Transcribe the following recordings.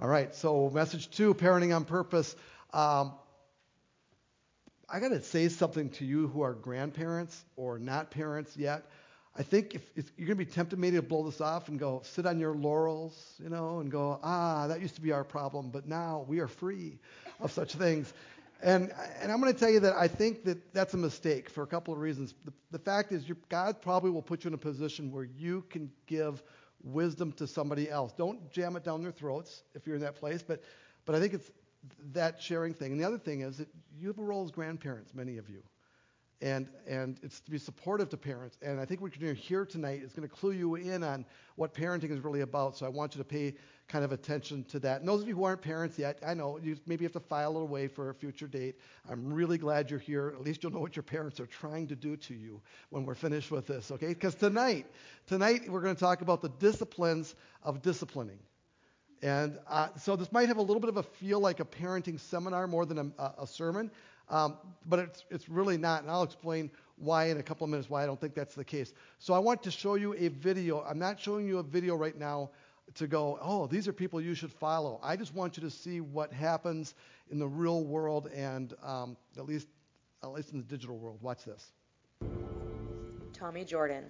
All right, so message two, parenting on purpose. Um, I got to say something to you who are grandparents or not parents yet. I think if, if you're going to be tempted maybe to blow this off and go sit on your laurels, you know, and go, ah, that used to be our problem, but now we are free of such things. And, and I'm going to tell you that I think that that's a mistake for a couple of reasons. The, the fact is, God probably will put you in a position where you can give wisdom to somebody else. Don't jam it down their throats if you're in that place, but, but I think it's that sharing thing. And the other thing is that you have a role as grandparents, many of you. And, and it's to be supportive to parents. And I think what you're doing here tonight is going to clue you in on what parenting is really about. So I want you to pay kind of attention to that. And those of you who aren't parents yet, I know you maybe have to file it away for a future date. I'm really glad you're here. At least you'll know what your parents are trying to do to you when we're finished with this, okay? Because tonight, tonight we're going to talk about the disciplines of disciplining. And uh, so this might have a little bit of a feel like a parenting seminar more than a, a sermon, um, but it's, it's really not. And I'll explain why in a couple of minutes why I don't think that's the case. So I want to show you a video. I'm not showing you a video right now to go, oh, these are people you should follow. I just want you to see what happens in the real world and um, at least at least in the digital world. Watch this. Tommy Jordan.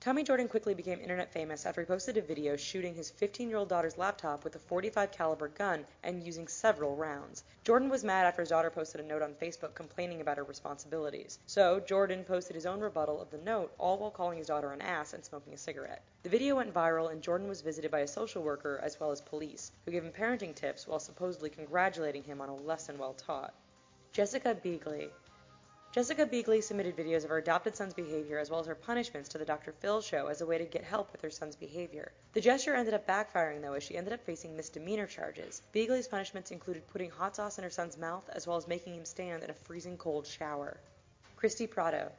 Tommy Jordan quickly became internet famous after he posted a video shooting his 15-year-old daughter's laptop with a 45 caliber gun and using several rounds. Jordan was mad after his daughter posted a note on Facebook complaining about her responsibilities. So, Jordan posted his own rebuttal of the note, all while calling his daughter an ass and smoking a cigarette. The video went viral and Jordan was visited by a social worker as well as police, who gave him parenting tips while supposedly congratulating him on a lesson well taught. Jessica Beagley, Jessica Beagley submitted videos of her adopted son's behavior as well as her punishments to the Dr. Phil show as a way to get help with her son's behavior. The gesture ended up backfiring though as she ended up facing misdemeanor charges. Beagley's punishments included putting hot sauce in her son's mouth as well as making him stand in a freezing cold shower. Christy Prado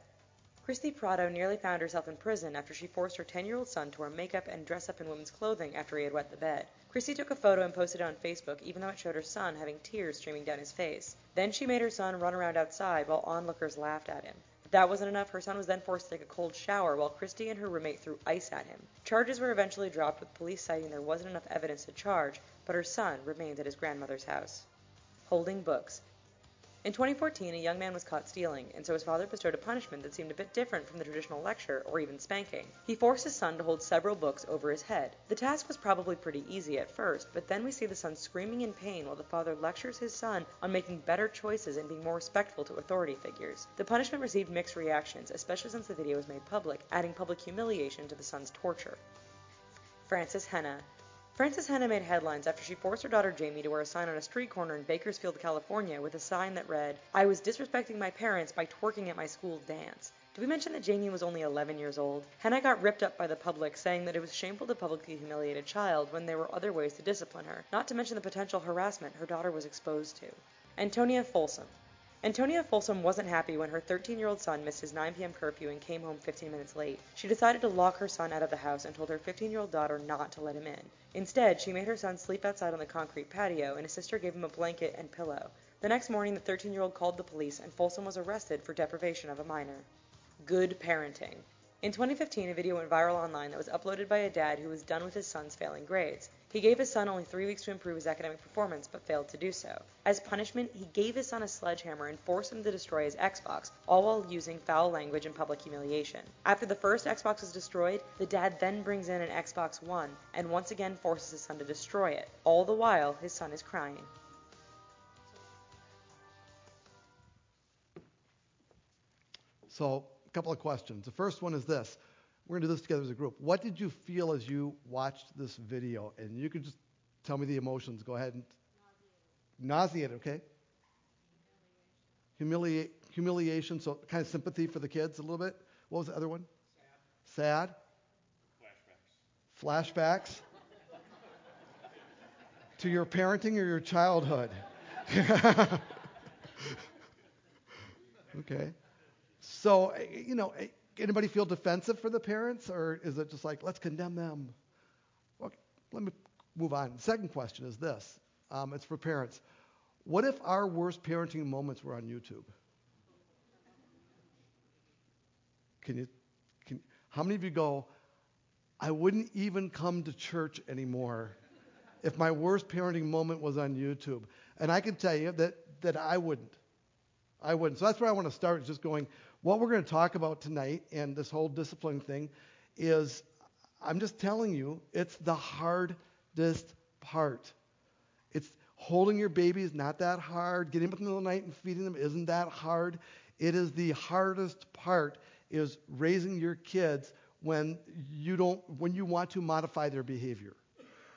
Christy Prado nearly found herself in prison after she forced her 10-year-old son to wear makeup and dress up in women's clothing after he had wet the bed. Christy took a photo and posted it on Facebook even though it showed her son having tears streaming down his face. Then she made her son run around outside while onlookers laughed at him. If that wasn't enough, her son was then forced to take a cold shower while Christy and her roommate threw ice at him. Charges were eventually dropped with police citing there wasn't enough evidence to charge, but her son remained at his grandmother's house. Holding books. In 2014, a young man was caught stealing, and so his father bestowed a punishment that seemed a bit different from the traditional lecture or even spanking. He forced his son to hold several books over his head. The task was probably pretty easy at first, but then we see the son screaming in pain while the father lectures his son on making better choices and being more respectful to authority figures. The punishment received mixed reactions, especially since the video was made public, adding public humiliation to the son's torture. Frances Henna. Frances Henna made headlines after she forced her daughter Jamie to wear a sign on a street corner in Bakersfield, California, with a sign that read, I was disrespecting my parents by twerking at my school dance. Did we mention that Jamie was only 11 years old? Henna got ripped up by the public, saying that it was shameful to publicly humiliate a child when there were other ways to discipline her, not to mention the potential harassment her daughter was exposed to. Antonia Folsom. Antonia Folsom wasn't happy when her 13-year-old son missed his 9 p.m. curfew and came home 15 minutes late. She decided to lock her son out of the house and told her 15-year-old daughter not to let him in. Instead, she made her son sleep outside on the concrete patio, and his sister gave him a blanket and pillow. The next morning, the 13-year-old called the police, and Folsom was arrested for deprivation of a minor. Good parenting. In 2015, a video went viral online that was uploaded by a dad who was done with his son's failing grades. He gave his son only three weeks to improve his academic performance, but failed to do so. As punishment, he gave his son a sledgehammer and forced him to destroy his Xbox, all while using foul language and public humiliation. After the first Xbox is destroyed, the dad then brings in an Xbox One and once again forces his son to destroy it. All the while, his son is crying. So a couple of questions. The first one is this. We're going to do this together as a group. What did you feel as you watched this video? And you can just tell me the emotions. Go ahead and. Nauseated, okay? Humiliate, humiliation, so kind of sympathy for the kids a little bit. What was the other one? Sad. Sad? Flashbacks. Flashbacks? to your parenting or your childhood? okay. So, you know, anybody feel defensive for the parents, or is it just like, let's condemn them? Let me move on. The second question is this um, it's for parents. What if our worst parenting moments were on YouTube? Can you, can, how many of you go, I wouldn't even come to church anymore if my worst parenting moment was on YouTube. And I can tell you that, that I wouldn't. I wouldn't. So that's where I want to start, just going, what we're going to talk about tonight and this whole discipline thing is, I'm just telling you, it's the hardest part. It's holding your baby is not that hard. Getting up in the middle of the night and feeding them isn't that hard. It is the hardest part is raising your kids when you don't when you want to modify their behavior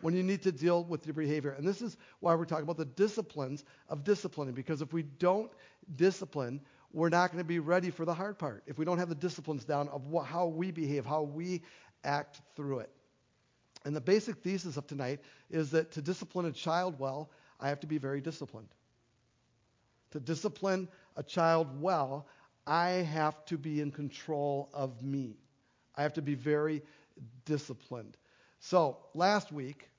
when you need to deal with your behavior. And this is why we're talking about the disciplines of disciplining, because if we don't discipline, we're not going to be ready for the hard part. If we don't have the disciplines down of what, how we behave, how we act through it. And the basic thesis of tonight is that to discipline a child well, I have to be very disciplined. To discipline a child well, I have to be in control of me. I have to be very disciplined. So, last week,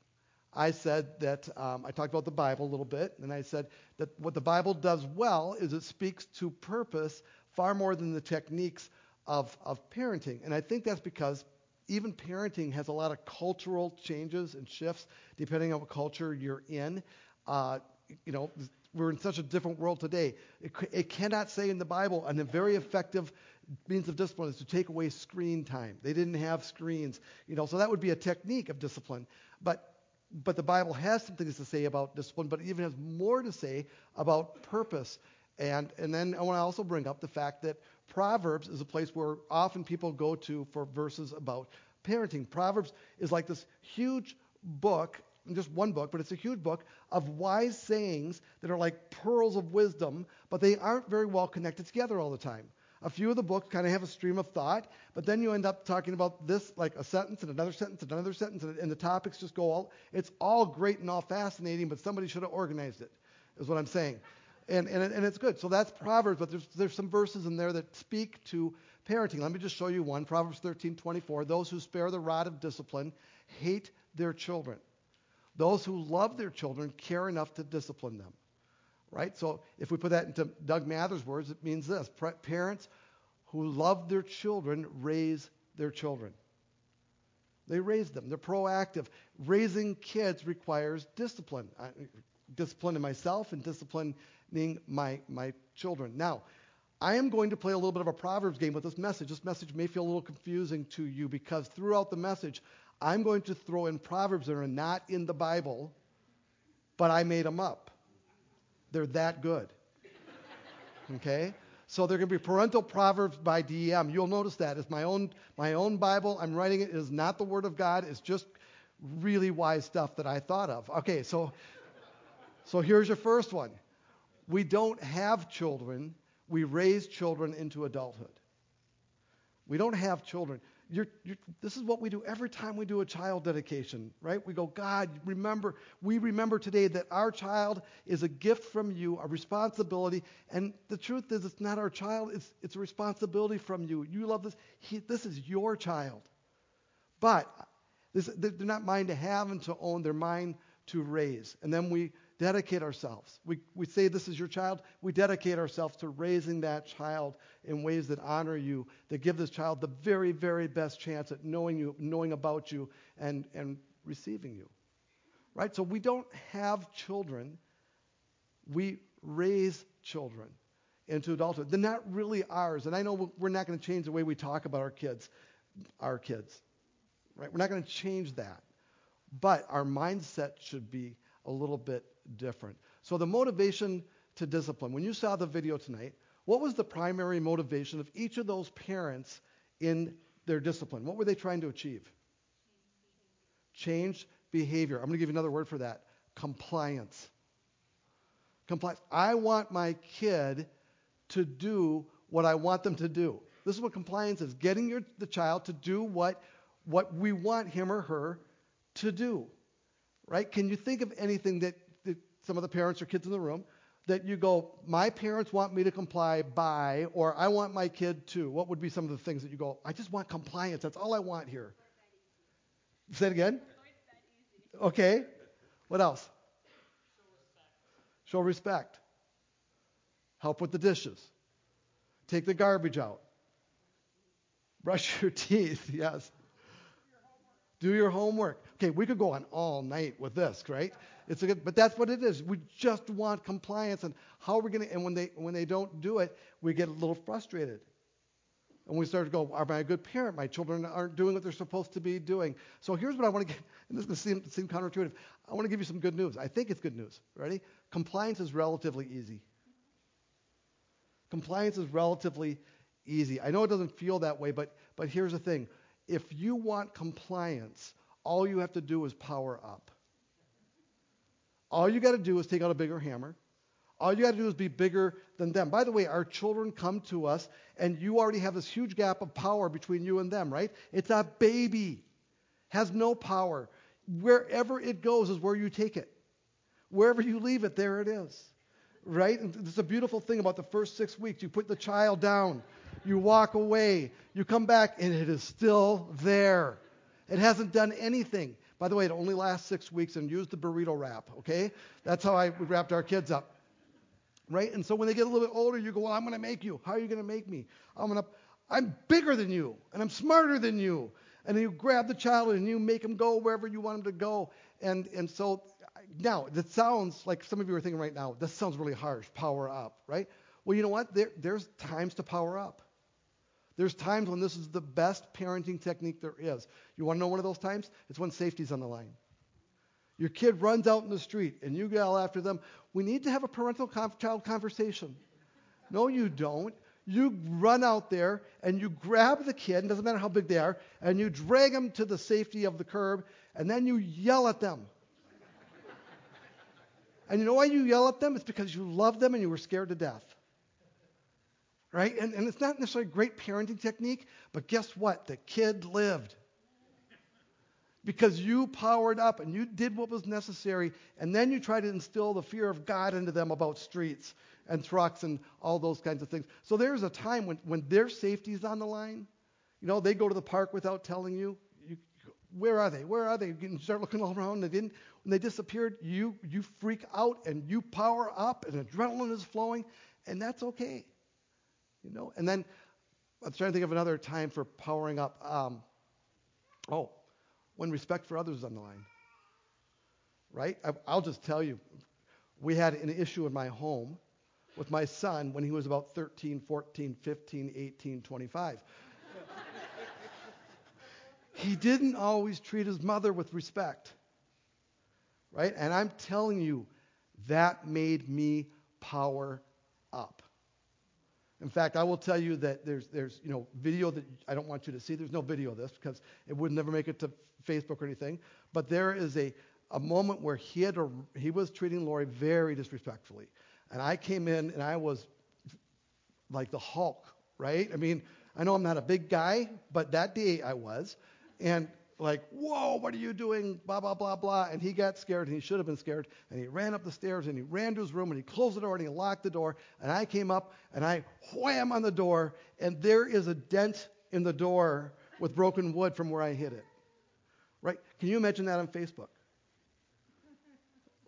I said that um, I talked about the Bible a little bit, and I said that what the Bible does well is it speaks to purpose far more than the techniques of, of parenting. And I think that's because even parenting has a lot of cultural changes and shifts depending on what culture you're in. Uh, you know, we're in such a different world today. It, it cannot say in the Bible, and a very effective means of discipline is to take away screen time. They didn't have screens, you know, so that would be a technique of discipline. But but the Bible has some things to say about discipline, but it even has more to say about purpose. And, and then I want to also bring up the fact that Proverbs is a place where often people go to for verses about parenting. Proverbs is like this huge book, just one book, but it's a huge book of wise sayings that are like pearls of wisdom, but they aren't very well connected together all the time a few of the books kind of have a stream of thought, but then you end up talking about this like a sentence and another sentence and another sentence, and, the topics just go all. It's all great and all fascinating, but somebody should have organized it, is what I'm saying. And, and, and it's good. So that's Proverbs, but there's, there's some verses in there that speak to parenting. Let me just show you one. Proverbs 13:24. Those who spare the rod of discipline hate their children. Those who love their children care enough to discipline them right? So if we put that into Doug Mather's words, it means this parents who love their children raise their children. They raise them, they're proactive. Raising kids requires discipline. I, disciplining myself and disciplining my, my children. Now, I am going to play a little bit of a Proverbs game with this message. This message may feel a little confusing to you because throughout the message, I'm going to throw in Proverbs that are not in the Bible, but I made them up. They're that good. Okay? So they're going to be parental proverbs by DM. You'll notice that. It's my own my own Bible. I'm writing it. It is not the word of God. It's just really wise stuff that I thought of. Okay, so so here's your first one. We don't have children. We raise children into adulthood. We don't have children you're, you're, this is what we do every time we do a child dedication, right? We go, God, remember, we remember today that our child is a gift from you, a responsibility. And the truth is, it's not our child, it's, it's a responsibility from you. You love this. He, this is your child. But this, they're not mine to have and to own, they're mine to raise. And then we dedicate ourselves. We, we say this is your child. We dedicate ourselves to raising that child in ways that honor you, that give this child the very, very best chance at knowing you, knowing about you, and, and receiving you. Right? So we don't have children. We raise children into adulthood. They're not really ours. And I know we're not going to change the way we talk about our kids, our kids. Right? We're not going to change that. But our mindset should be a little bit different. So the motivation to discipline. When you saw the video tonight, what was the primary motivation of each of those parents in their discipline? What were they trying to achieve? Change behavior. I'm going to give you another word for that compliance. Compliance. I want my kid to do what I want them to do. This is what compliance is getting your, the child to do what, what we want him or her to do. Right? Can you think of anything that some of the parents or kids in the room, that you go, my parents want me to comply by, or I want my kid to. What would be some of the things that you go, I just want compliance. That's all I want here. Say it again. Okay. What else? Show respect. Help with the dishes. Take the garbage out. Brush your teeth, yes. Do your homework. Okay, we could go on all night with this, right? It's a good, but that's what it is. We just want compliance, and how are we going to? And when they when they don't do it, we get a little frustrated, and we start to go, "Am I a good parent? My children aren't doing what they're supposed to be doing." So here's what I want to get. And this is going to seem, seem counterintuitive. I want to give you some good news. I think it's good news. Ready? Compliance is relatively easy. Compliance is relatively easy. I know it doesn't feel that way, but but here's the thing. If you want compliance, all you have to do is power up. All you got to do is take out a bigger hammer. All you got to do is be bigger than them. By the way, our children come to us, and you already have this huge gap of power between you and them, right? It's a baby, has no power. Wherever it goes is where you take it. Wherever you leave it, there it is, right? And it's a beautiful thing about the first six weeks. You put the child down, you walk away, you come back, and it is still there. It hasn't done anything. By the way, it only lasts six weeks and use the burrito wrap, okay? That's how I wrapped our kids up. Right? And so when they get a little bit older, you go, Well, I'm going to make you. How are you going to make me? I'm going to, I'm bigger than you, and I'm smarter than you. And you grab the child and you make him go wherever you want him to go. And, and so now, that sounds like some of you are thinking right now, this sounds really harsh, power up, right? Well, you know what? There, there's times to power up. There's times when this is the best parenting technique there is. You want to know one of those times? It's when safety's on the line. Your kid runs out in the street and you yell after them, We need to have a parental child conversation. No, you don't. You run out there and you grab the kid, doesn't matter how big they are, and you drag them to the safety of the curb, and then you yell at them. And you know why you yell at them? It's because you love them and you were scared to death right? And, and it's not necessarily a great parenting technique, but guess what? The kid lived. Because you powered up and you did what was necessary, and then you tried to instill the fear of God into them about streets and trucks and all those kinds of things. So there's a time when, when their safety is on the line. You know, they go to the park without telling you. Where are they? Where are they? You start looking all around. They didn't. When they disappeared, you you freak out and you power up and adrenaline is flowing, and that's okay. You know, and then I'm trying to think of another time for powering up. Um, oh, when respect for others is on the line. Right? I, I'll just tell you, we had an issue in my home with my son when he was about 13, 14, 15, 18, 25. He didn't always treat his mother with respect. Right? And I'm telling you, that made me power up. In fact, I will tell you that there's, there's you know, video that I don't want you to see. There's no video of this because it would never make it to Facebook or anything. But there is a, a moment where he, had a, he was treating Lori very disrespectfully. And I came in and I was like the Hulk, right? I mean, I know I'm not a big guy, but that day I was. And like, whoa, what are you doing? Blah, blah, blah, blah. And he got scared, and he should have been scared. And he ran up the stairs, and he ran to his room, and he closed the door, and he locked the door. And I came up, and I wham on the door, and there is a dent in the door with broken wood from where I hit it. Right? Can you imagine that on Facebook?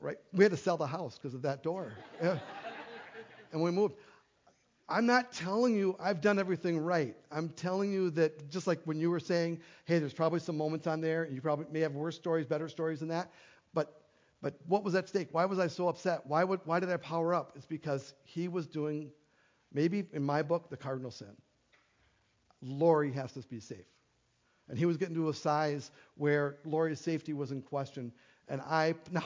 Right? We had to sell the house because of that door. and we moved. I'm not telling you I've done everything right. I'm telling you that just like when you were saying, hey, there's probably some moments on there, and you probably may have worse stories, better stories than that. But but what was at stake? Why was I so upset? Why would why did I power up? It's because he was doing maybe in my book the cardinal sin. Lori has to be safe. And he was getting to a size where Lori's safety was in question. And I now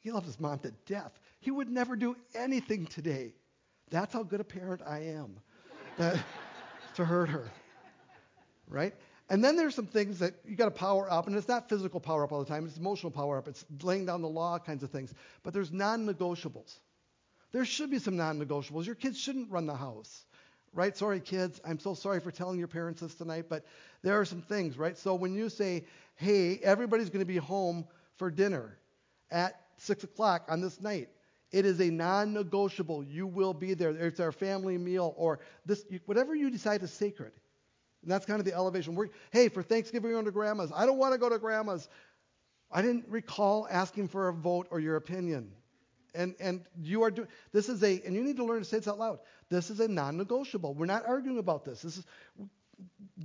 he loves his mom to death. He would never do anything today that's how good a parent I am that, to hurt her. Right? And then there's some things that you got to power up, and it's not physical power up all the time, it's emotional power up, it's laying down the law kinds of things. But there's non negotiables. There should be some non negotiables. Your kids shouldn't run the house. Right? Sorry, kids. I'm so sorry for telling your parents this tonight, but there are some things, right? So when you say, hey, everybody's going to be home for dinner at 6 o'clock on this night, it is a non-negotiable. You will be there. It's our family meal, or this, whatever you decide is sacred. And that's kind of the elevation. We're, hey, for Thanksgiving, we're going to grandma's. I don't want to go to grandma's. I didn't recall asking for a vote or your opinion. And and you are doing this is a and you need to learn to say this out loud. This is a non-negotiable. We're not arguing about this. This is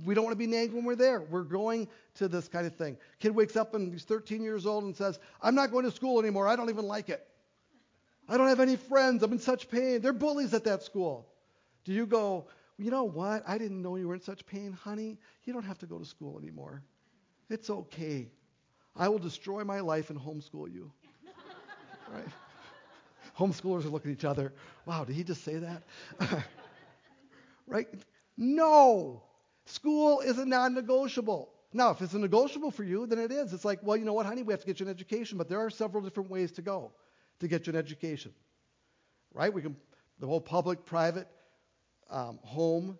we don't want to be nagged when we're there. We're going to this kind of thing. Kid wakes up and he's 13 years old and says, I'm not going to school anymore. I don't even like it. I don't have any friends. I'm in such pain. They're bullies at that school. Do you go, you know what? I didn't know you were in such pain, honey. You don't have to go to school anymore. It's okay. I will destroy my life and homeschool you. right? Homeschoolers are looking at each other. Wow, did he just say that? right? No. School is a non negotiable. Now, if it's a negotiable for you, then it is. It's like, well, you know what, honey, we have to get you an education, but there are several different ways to go to get you an education. Right? We can, the whole public, private, um, home.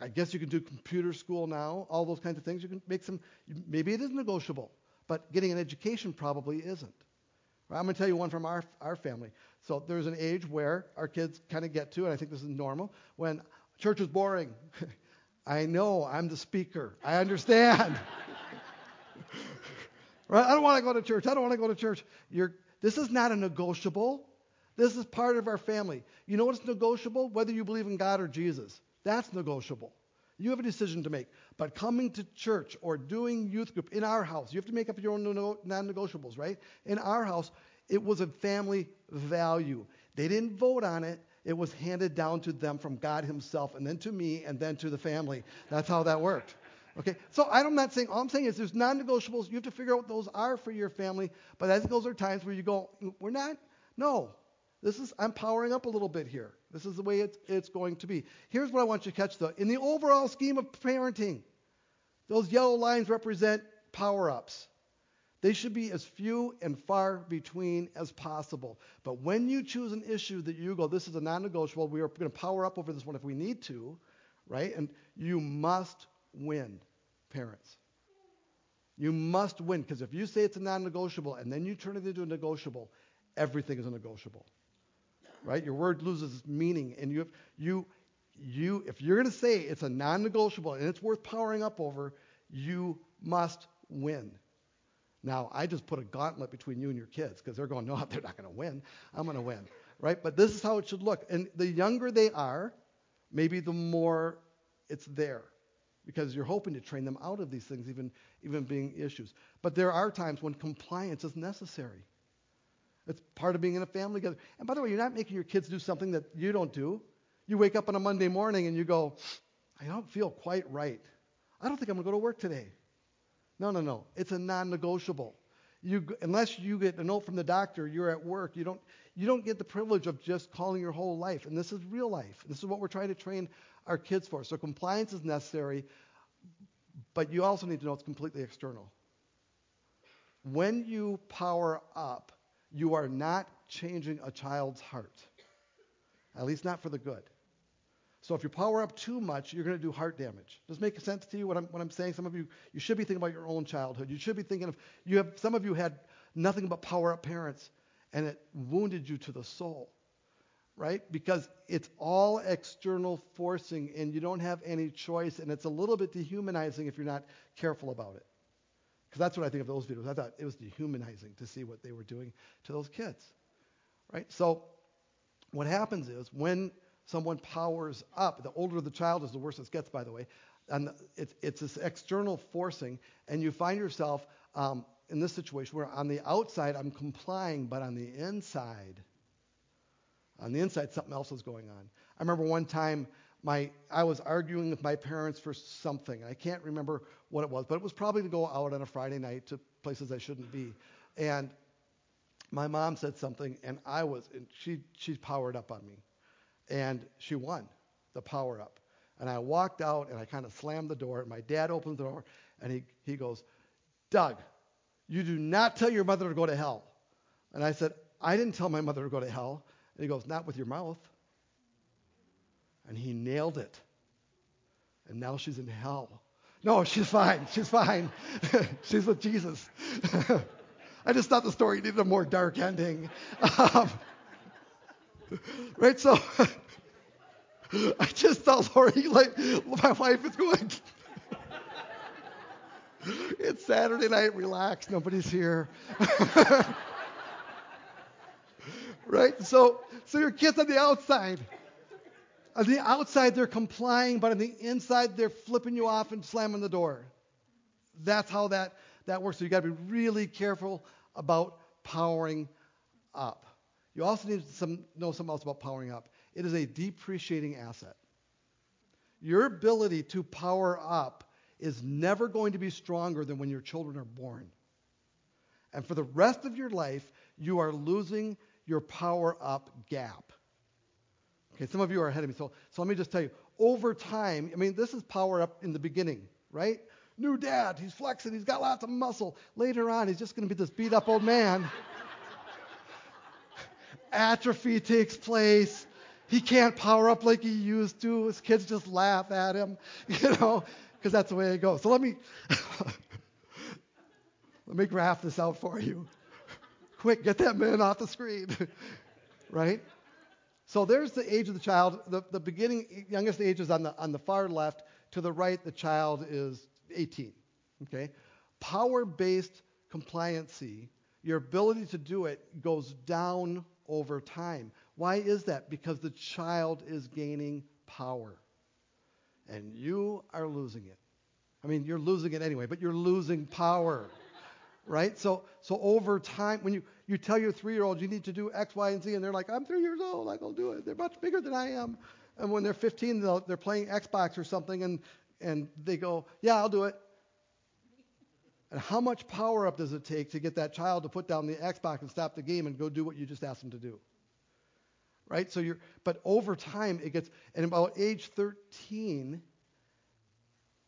I guess you can do computer school now, all those kinds of things. You can make some, maybe it is negotiable, but getting an education probably isn't. Right? I'm going to tell you one from our, our family. So there's an age where our kids kind of get to, and I think this is normal, when church is boring. I know I'm the speaker. I understand. right? I don't want to go to church. I don't want to go to church. You're, this is not a negotiable. This is part of our family. You know what's negotiable? Whether you believe in God or Jesus. That's negotiable. You have a decision to make. But coming to church or doing youth group in our house, you have to make up your own non negotiables, right? In our house, it was a family value. They didn't vote on it, it was handed down to them from God Himself, and then to me, and then to the family. That's how that worked. Okay, so I'm not saying, all I'm saying is there's non negotiables. You have to figure out what those are for your family. But I think those are times where you go, we're not, no, this is, I'm powering up a little bit here. This is the way it's, it's going to be. Here's what I want you to catch though. In the overall scheme of parenting, those yellow lines represent power ups. They should be as few and far between as possible. But when you choose an issue that you go, this is a non negotiable, we are going to power up over this one if we need to, right? And you must win, parents. You must win because if you say it's a non negotiable and then you turn it into a negotiable, everything is a negotiable right? Your word loses meaning, and you, you, you, if you're going to say it's a non-negotiable and it's worth powering up over, you must win. Now, I just put a gauntlet between you and your kids because they're going, no, they're not going to win. I'm going to win, right? But this is how it should look. And the younger they are, maybe the more it's there because you're hoping to train them out of these things, even, even being issues. But there are times when compliance is necessary. It's part of being in a family together. And by the way, you're not making your kids do something that you don't do. You wake up on a Monday morning and you go, I don't feel quite right. I don't think I'm going to go to work today. No, no, no. It's a non-negotiable. You, unless you get a note from the doctor, you're at work. You don't, you don't get the privilege of just calling your whole life. And this is real life. This is what we're trying to train our kids for. So compliance is necessary, but you also need to know it's completely external. When you power up, you are not changing a child's heart, at least not for the good. So if you power up too much, you're going to do heart damage. Does it make sense to you what I'm, what I'm saying? Some of you, you should be thinking about your own childhood. You should be thinking of, you have, some of you had nothing but power up parents, and it wounded you to the soul, right? Because it's all external forcing, and you don't have any choice, and it's a little bit dehumanizing if you're not careful about it. Because that's what I think of those videos. I thought it was dehumanizing to see what they were doing to those kids. Right? So what happens is when someone powers up, the older the child is, the worse it gets, by the way. And it's, it's this external forcing, and you find yourself um, in this situation where on the outside I'm complying, but on the inside, on the inside something else was going on. I remember one time my I was arguing with my parents for something. I can't remember what it was, but it was probably to go out on a Friday night to places I shouldn't be. And my mom said something, and I was, and she she powered up on me, and she won the power up. And I walked out, and I kind of slammed the door. And my dad opened the door, and he he goes, Doug, you do not tell your mother to go to hell. And I said, I didn't tell my mother to go to hell. And he goes, Not with your mouth. And he nailed it. And now she's in hell. No, she's fine. She's fine. she's with Jesus. I just thought the story needed a more dark ending. Um, right? So I just thought, Lori, like, my wife is going. it's Saturday night. Relax. Nobody's here. Right? So, so your kid's on the outside. On the outside, they're complying, but on the inside, they're flipping you off and slamming the door. That's how that, that works. So you got to be really careful about powering up. You also need to know something else about powering up. It is a depreciating asset. Your ability to power up is never going to be stronger than when your children are born. And for the rest of your life, you are losing your power up gap. Okay, some of you are ahead of me. So, so let me just tell you over time, I mean, this is power up in the beginning, right? New dad, he's flexing, he's got lots of muscle. Later on, he's just going to be this beat up old man. Atrophy takes place. He can't power up like he used to. His kids just laugh at him, you know, because that's the way it goes. So let me let me graph this out for you. Quick, get that man off the screen. right? So there's the age of the child. The, the beginning, youngest age is on the, on the far left. To the right, the child is 18. Okay? Power based compliancy, your ability to do it goes down over time. Why is that? Because the child is gaining power. And you are losing it. I mean, you're losing it anyway, but you're losing power right? So, so over time, when you, you tell your three year old you need to do X, Y, and Z, and they're like, I'm three years old, I go do it. They're much bigger than I am. And when they're 15, they're playing Xbox or something, and, and they go, Yeah, I'll do it. And how much power up does it take to get that child to put down the Xbox and stop the game and go do what you just asked them to do? Right? So you're, but over time it gets, and about age 13,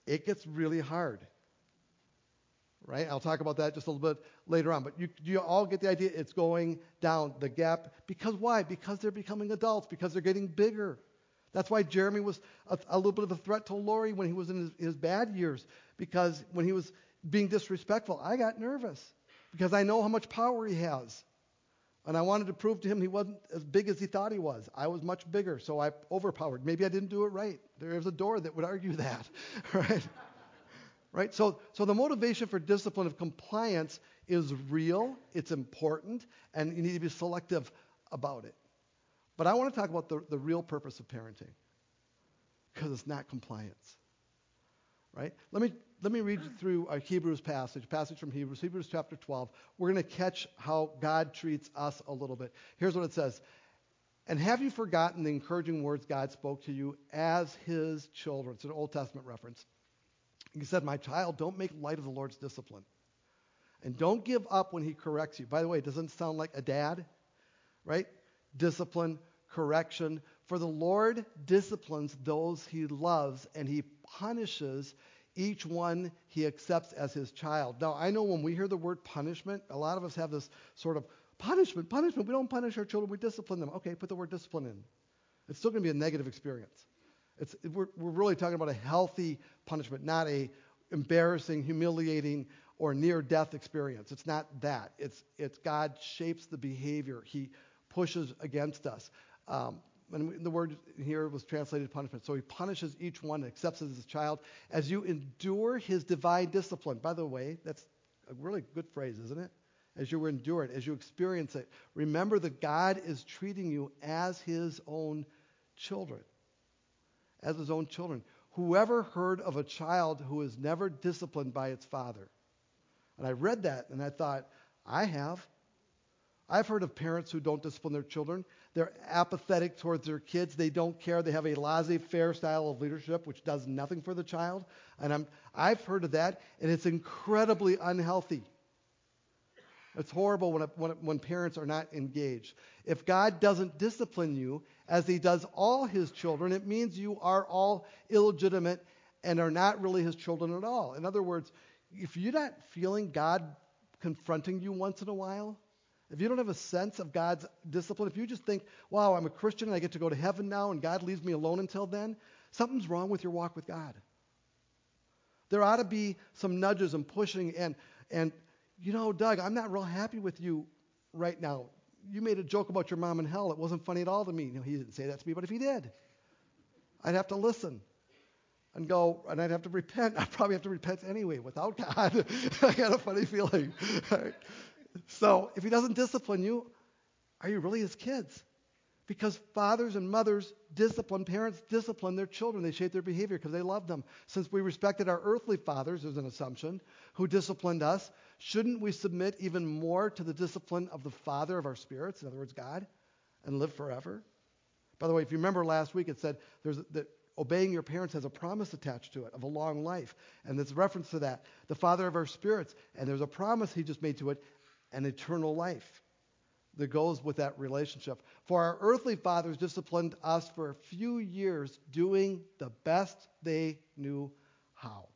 it gets really hard right? I'll talk about that just a little bit later on. But you, you all get the idea? It's going down the gap. Because why? Because they're becoming adults, because they're getting bigger. That's why Jeremy was a, a little bit of a threat to Lori when he was in his, his bad years, because when he was being disrespectful, I got nervous because I know how much power he has. And I wanted to prove to him he wasn't as big as he thought he was. I was much bigger, so I overpowered. Maybe I didn't do it right. There's a door that would argue that, right? Right? So, so the motivation for discipline of compliance is real, it's important, and you need to be selective about it. But I want to talk about the, the real purpose of parenting because it's not compliance. Right? Let me, let me read through a Hebrews passage, passage from Hebrews, Hebrews chapter 12. We're going to catch how God treats us a little bit. Here's what it says And have you forgotten the encouraging words God spoke to you as his children? It's an Old Testament reference. He said, My child, don't make light of the Lord's discipline. And don't give up when he corrects you. By the way, it doesn't sound like a dad, right? Discipline, correction. For the Lord disciplines those he loves, and he punishes each one he accepts as his child. Now, I know when we hear the word punishment, a lot of us have this sort of punishment, punishment. We don't punish our children, we discipline them. Okay, put the word discipline in. It's still going to be a negative experience. It's, we're, we're really talking about a healthy punishment, not a embarrassing, humiliating, or near-death experience. It's not that. It's, it's God shapes the behavior. He pushes against us. Um, and the word here was translated punishment. So he punishes each one, accepts as his child, as you endure his divine discipline. By the way, that's a really good phrase, isn't it? As you endure it, as you experience it, remember that God is treating you as his own children as his own children. Whoever heard of a child who is never disciplined by its father? And I read that and I thought, I have. I've heard of parents who don't discipline their children. They're apathetic towards their kids. They don't care. They have a laissez-faire style of leadership, which does nothing for the child. And I'm, I've heard of that, and it's incredibly unhealthy. It's horrible when, when, when parents are not engaged. If God doesn't discipline you as he does all his children, it means you are all illegitimate and are not really his children at all. In other words, if you're not feeling God confronting you once in a while, if you don't have a sense of God's discipline, if you just think, wow, I'm a Christian and I get to go to heaven now and God leaves me alone until then, something's wrong with your walk with God. There ought to be some nudges and pushing and, and you know, Doug, I'm not real happy with you right now. You made a joke about your mom in hell. It wasn't funny at all to me. You know, he didn't say that to me, but if he did, I'd have to listen and go, and I'd have to repent. I'd probably have to repent anyway without God. I got a funny feeling. So if he doesn't discipline you, are you really his kids? Because fathers and mothers discipline, parents discipline their children. They shape their behavior because they love them. Since we respected our earthly fathers, there's an assumption, who disciplined us, shouldn't we submit even more to the discipline of the Father of our spirits, in other words, God, and live forever? By the way, if you remember last week, it said that obeying your parents has a promise attached to it of a long life. And there's a reference to that. The Father of our spirits. And there's a promise he just made to it an eternal life that goes with that relationship. For our earthly fathers disciplined us for a few years, doing the best they knew how.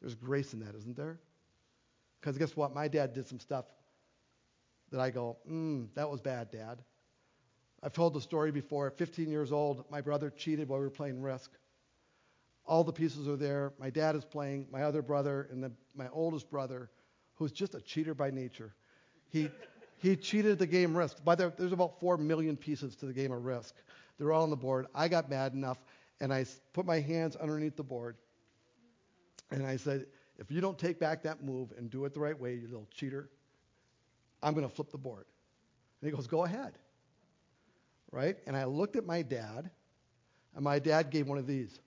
There's grace in that, isn't there? Because guess what? My dad did some stuff that I go, mm, that was bad, Dad. I've told the story before. At 15 years old, my brother cheated while we were playing Risk. All the pieces are there. My dad is playing, my other brother, and the, my oldest brother, who's just a cheater by nature. He, he cheated the game Risk. By the, there's about 4 million pieces to the game of Risk. They're all on the board. I got mad enough, and I put my hands underneath the board, and I said, if you don't take back that move and do it the right way, you little cheater, I'm going to flip the board. And he goes, go ahead. Right? And I looked at my dad, and my dad gave one of these,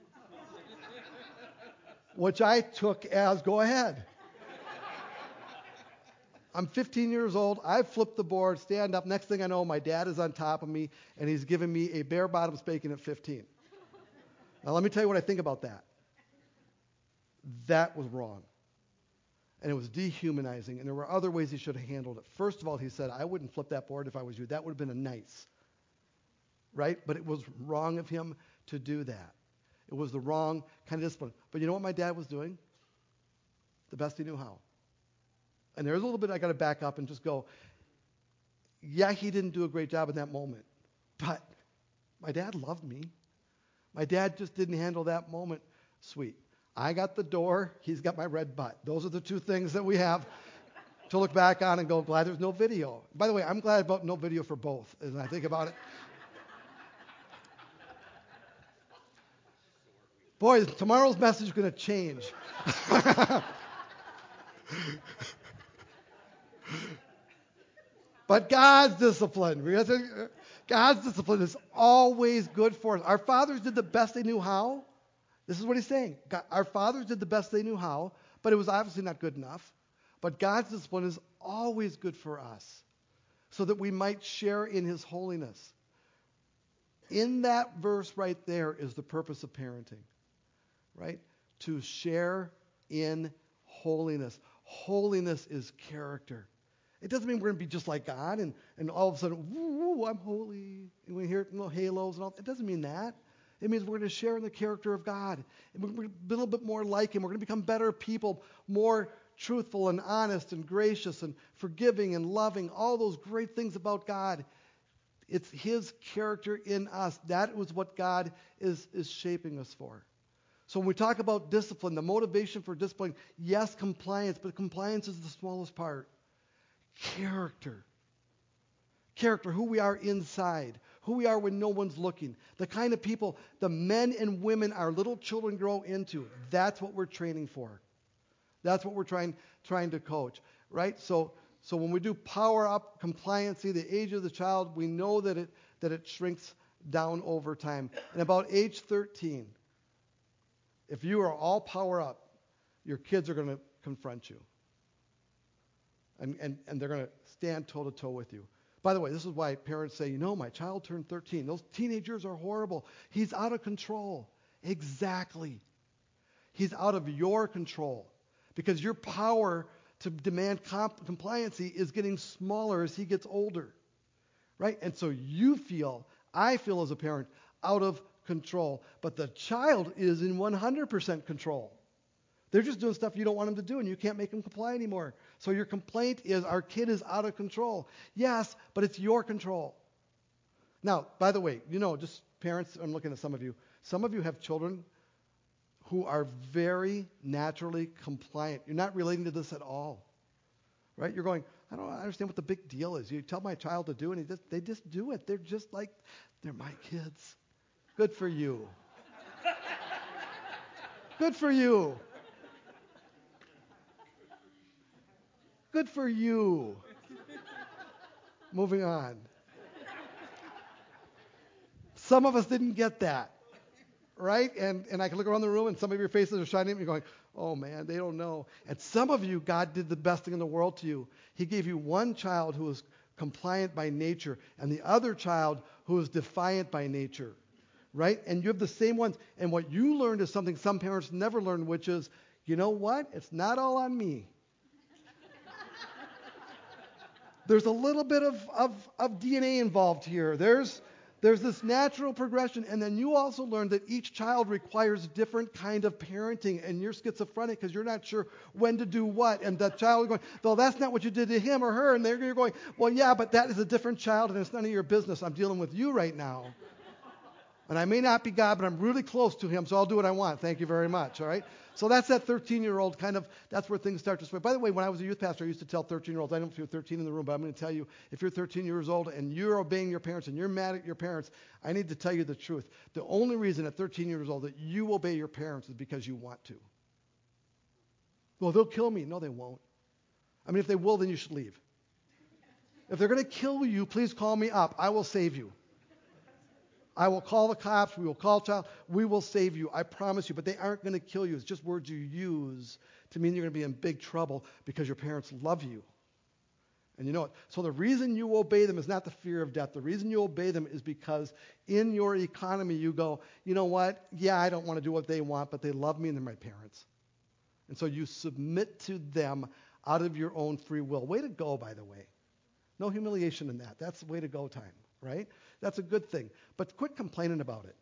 which I took as go ahead. I'm 15 years old. I flip the board, stand up. Next thing I know, my dad is on top of me, and he's giving me a bare bottom spanking at 15. Now, let me tell you what I think about that. That was wrong. And it was dehumanizing, and there were other ways he should have handled it. First of all, he said, I wouldn't flip that board if I was you. That would have been a nice. Right? But it was wrong of him to do that. It was the wrong kind of discipline. But you know what my dad was doing? The best he knew how. And there's a little bit I got to back up and just go, yeah, he didn't do a great job in that moment, but my dad loved me. My dad just didn't handle that moment sweet. I got the door, he's got my red butt. Those are the two things that we have to look back on and go, glad there's no video. By the way, I'm glad about no video for both as I think about it. Boy, tomorrow's message is going to change. But God's discipline, God's discipline is always good for us. Our fathers did the best they knew how. This is what he's saying. God, our fathers did the best they knew how, but it was obviously not good enough. But God's discipline is always good for us so that we might share in his holiness. In that verse right there is the purpose of parenting, right? To share in holiness. Holiness is character. It doesn't mean we're going to be just like God and, and all of a sudden, woo, I'm holy. And we hear little halos and all. It doesn't mean that. It means we're going to share in the character of God. And we're going to be a little bit more like Him. We're going to become better people, more truthful and honest and gracious and forgiving and loving. All those great things about God. It's His character in us. That was what God is, is shaping us for. So when we talk about discipline, the motivation for discipline, yes, compliance, but compliance is the smallest part character. Character, who we are inside, who we are when no one's looking, the kind of people the men and women our little children grow into. That's what we're training for. That's what we're trying, trying to coach, right? So, so when we do power up compliancy, the age of the child, we know that it, that it shrinks down over time. And about age 13, if you are all power up, your kids are going to confront you and, and, and they're going to stand toe to toe with you. By the way, this is why parents say, you know, my child turned 13. Those teenagers are horrible. He's out of control. Exactly. He's out of your control because your power to demand comp- is getting smaller as he gets older. Right? And so you feel, I feel as a parent, out of control. But the child is in 100% control. They're just doing stuff you don't want them to do, and you can't make them comply anymore. So your complaint is our kid is out of control. Yes, but it's your control. Now, by the way, you know, just parents, I'm looking at some of you. Some of you have children who are very naturally compliant. You're not relating to this at all. Right? You're going, I don't understand what the big deal is. You tell my child to do and just, they just do it. They're just like, they're my kids. Good for you. Good for you. Good for you. Moving on. Some of us didn't get that. Right? And, and I can look around the room and some of your faces are shining at me going, oh man, they don't know. And some of you, God did the best thing in the world to you. He gave you one child who was compliant by nature and the other child who was defiant by nature. Right? And you have the same ones. And what you learned is something some parents never learned, which is, you know what? It's not all on me. There's a little bit of, of, of DNA involved here. There's, there's this natural progression and then you also learn that each child requires different kind of parenting and you're schizophrenic because you're not sure when to do what and the child going well that's not what you did to him or her and they're going well yeah but that is a different child and it's none of your business i'm dealing with you right now and I may not be God, but I'm really close to Him, so I'll do what I want. Thank you very much. All right? So that's that 13 year old kind of, that's where things start to spread. By the way, when I was a youth pastor, I used to tell 13 year olds, I don't know if you're 13 in the room, but I'm going to tell you, if you're 13 years old and you're obeying your parents and you're mad at your parents, I need to tell you the truth. The only reason at 13 years old that you obey your parents is because you want to. Well, they'll kill me. No, they won't. I mean, if they will, then you should leave. If they're going to kill you, please call me up. I will save you. I will call the cops. We will call child. We will save you. I promise you. But they aren't going to kill you. It's just words you use to mean you're going to be in big trouble because your parents love you. And you know it. So the reason you obey them is not the fear of death. The reason you obey them is because in your economy you go, you know what? Yeah, I don't want to do what they want, but they love me and they're my parents. And so you submit to them out of your own free will. Way to go, by the way. No humiliation in that. That's the way to go time, right? That's a good thing. But quit complaining about it.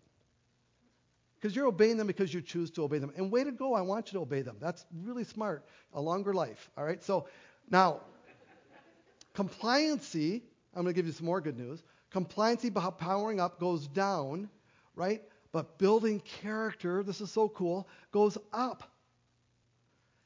Because you're obeying them because you choose to obey them. And way to go, I want you to obey them. That's really smart. A longer life. All right? So now, compliancy, I'm going to give you some more good news. Compliancy powering up goes down, right? But building character, this is so cool, goes up.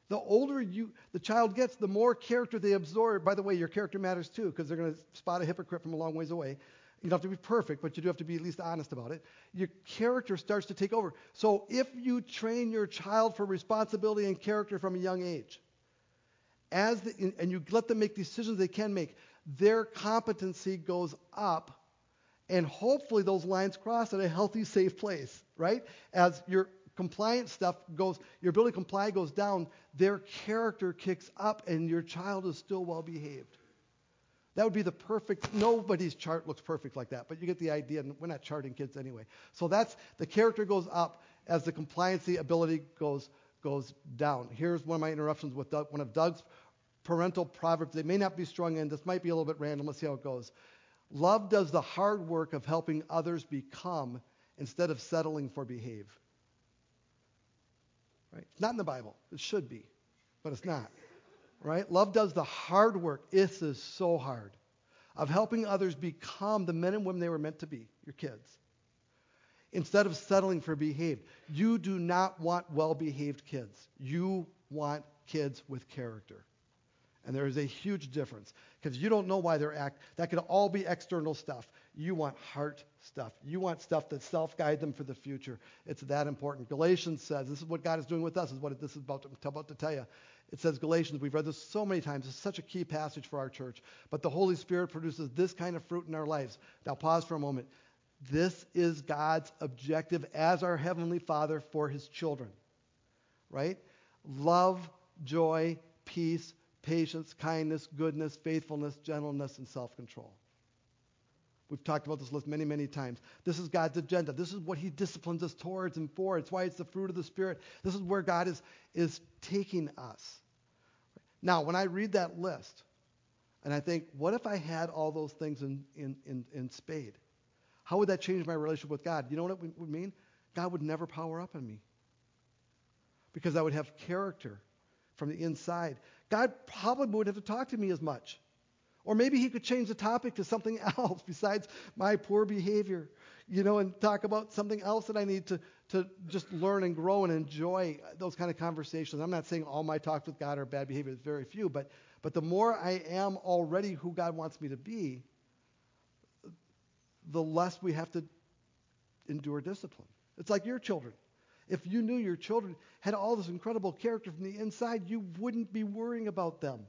The older you, the child gets, the more character they absorb. By the way, your character matters too, because they're going to spot a hypocrite from a long ways away. You don't have to be perfect, but you do have to be at least honest about it. Your character starts to take over. So if you train your child for responsibility and character from a young age, as the, and you let them make decisions they can make, their competency goes up, and hopefully those lines cross at a healthy, safe place, right? As your compliance stuff goes, your ability to comply goes down, their character kicks up, and your child is still well behaved. That would be the perfect, nobody's chart looks perfect like that, but you get the idea, and we're not charting kids anyway. So that's, the character goes up as the compliancy ability goes, goes down. Here's one of my interruptions with Doug, one of Doug's parental proverbs. They may not be strung in, this might be a little bit random, let's see how it goes. Love does the hard work of helping others become instead of settling for behave. Right? It's not in the Bible. It should be, but it's not right? Love does the hard work. This is so hard of helping others become the men and women they were meant to be, your kids. Instead of settling for behaved. You do not want well behaved kids. You want kids with character. And there is a huge difference because you don't know why they're act. That could all be external stuff. You want heart stuff. You want stuff that self-guide them for the future. It's that important. Galatians says this is what God is doing with us. Is what this is about to, about to tell you. It says Galatians. We've read this so many times. It's such a key passage for our church. But the Holy Spirit produces this kind of fruit in our lives. Now pause for a moment. This is God's objective as our heavenly Father for His children. Right? Love, joy, peace, patience, kindness, goodness, faithfulness, gentleness, and self control. We've talked about this list many, many times. This is God's agenda. This is what He disciplines us towards and for. It's why it's the fruit of the Spirit. This is where God is, is taking us. Now, when I read that list, and I think, what if I had all those things in, in, in, in spade? How would that change my relationship with God? You know what it would mean? God would never power up on me. Because I would have character from the inside. God probably wouldn't have to talk to me as much. Or maybe he could change the topic to something else besides my poor behavior, you know, and talk about something else that I need to, to just learn and grow and enjoy those kind of conversations. I'm not saying all my talks with God are bad behavior, there's very few, but, but the more I am already who God wants me to be, the less we have to endure discipline. It's like your children. If you knew your children had all this incredible character from the inside, you wouldn't be worrying about them.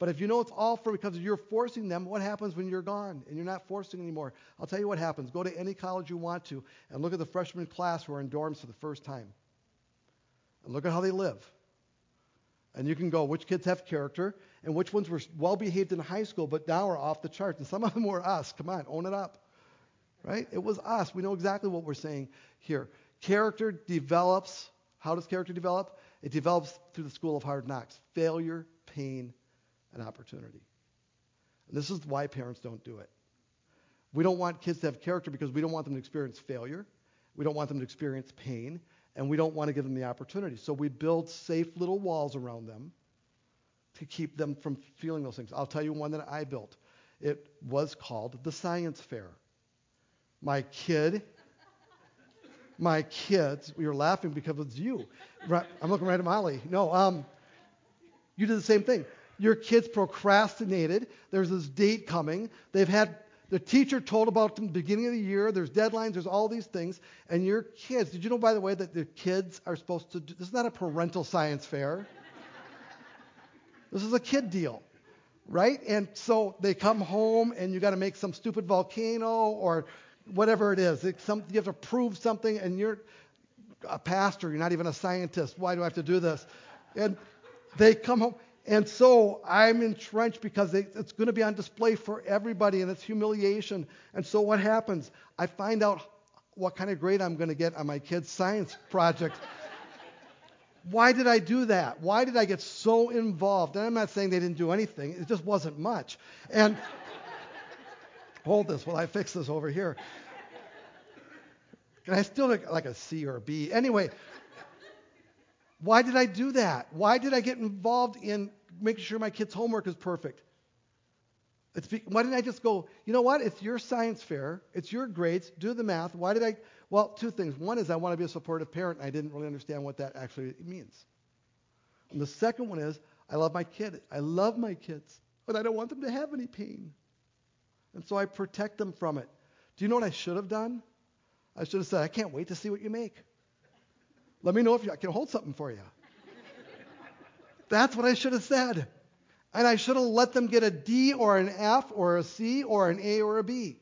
But if you know it's all for because you're forcing them, what happens when you're gone and you're not forcing anymore? I'll tell you what happens. Go to any college you want to and look at the freshman class who are in dorms for the first time. And look at how they live. And you can go, which kids have character and which ones were well behaved in high school but now are off the charts. And some of them were us. Come on, own it up. Right? It was us. We know exactly what we're saying here. Character develops. How does character develop? It develops through the school of hard knocks failure, pain, and opportunity. And this is why parents don't do it. We don't want kids to have character because we don't want them to experience failure. We don't want them to experience pain. And we don't want to give them the opportunity. So we build safe little walls around them to keep them from feeling those things. I'll tell you one that I built. It was called the Science Fair. My kid, my kids, we were laughing because it's you. I'm looking right at Molly. No, um, you did the same thing. Your kids procrastinated. There's this date coming. They've had the teacher told about them the beginning of the year. There's deadlines. There's all these things. And your kids, did you know, by the way, that the kids are supposed to do, this is not a parental science fair. this is a kid deal, right? And so they come home and you got to make some stupid volcano or whatever it is. Some, you have to prove something and you're a pastor. You're not even a scientist. Why do I have to do this? And they come home and so I'm entrenched because it's going to be on display for everybody and it's humiliation. And so what happens? I find out what kind of grade I'm going to get on my kid's science project. Why did I do that? Why did I get so involved? And I'm not saying they didn't do anything, it just wasn't much. And hold this while I fix this over here. And I still look like a C or a B. Anyway, why did I do that? Why did I get involved in making sure my kid's homework is perfect? Be, why didn't I just go, you know what? It's your science fair. It's your grades. Do the math. Why did I? Well, two things. One is I want to be a supportive parent, and I didn't really understand what that actually means. And the second one is I love my kid. I love my kids, but I don't want them to have any pain. And so I protect them from it. Do you know what I should have done? I should have said, I can't wait to see what you make. Let me know if I can hold something for you. That's what I should have said. And I should have let them get a D or an F or a C or an A or a B.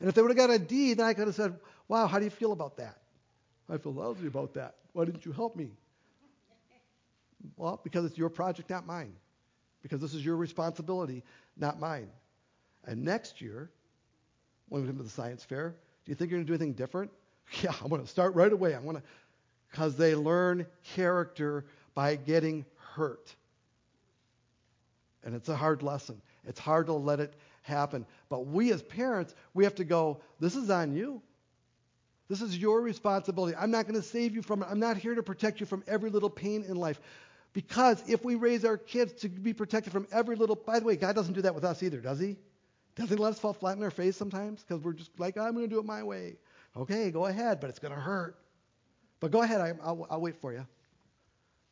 And if they would have got a D, then I could have said, Wow, how do you feel about that? I feel lousy about that. Why didn't you help me? Well, because it's your project, not mine. Because this is your responsibility, not mine. And next year, when we come to the science fair, do you think you're going to do anything different? Yeah, I'm going to start right away. I'm going to because they learn character by getting hurt. And it's a hard lesson. It's hard to let it happen. But we as parents, we have to go, this is on you. This is your responsibility. I'm not going to save you from it. I'm not here to protect you from every little pain in life. Because if we raise our kids to be protected from every little, by the way, God doesn't do that with us either, does he? Doesn't he let us fall flat in our face sometimes? Because we're just like, I'm going to do it my way. Okay, go ahead, but it's going to hurt. But go ahead, I, will I'll wait for you.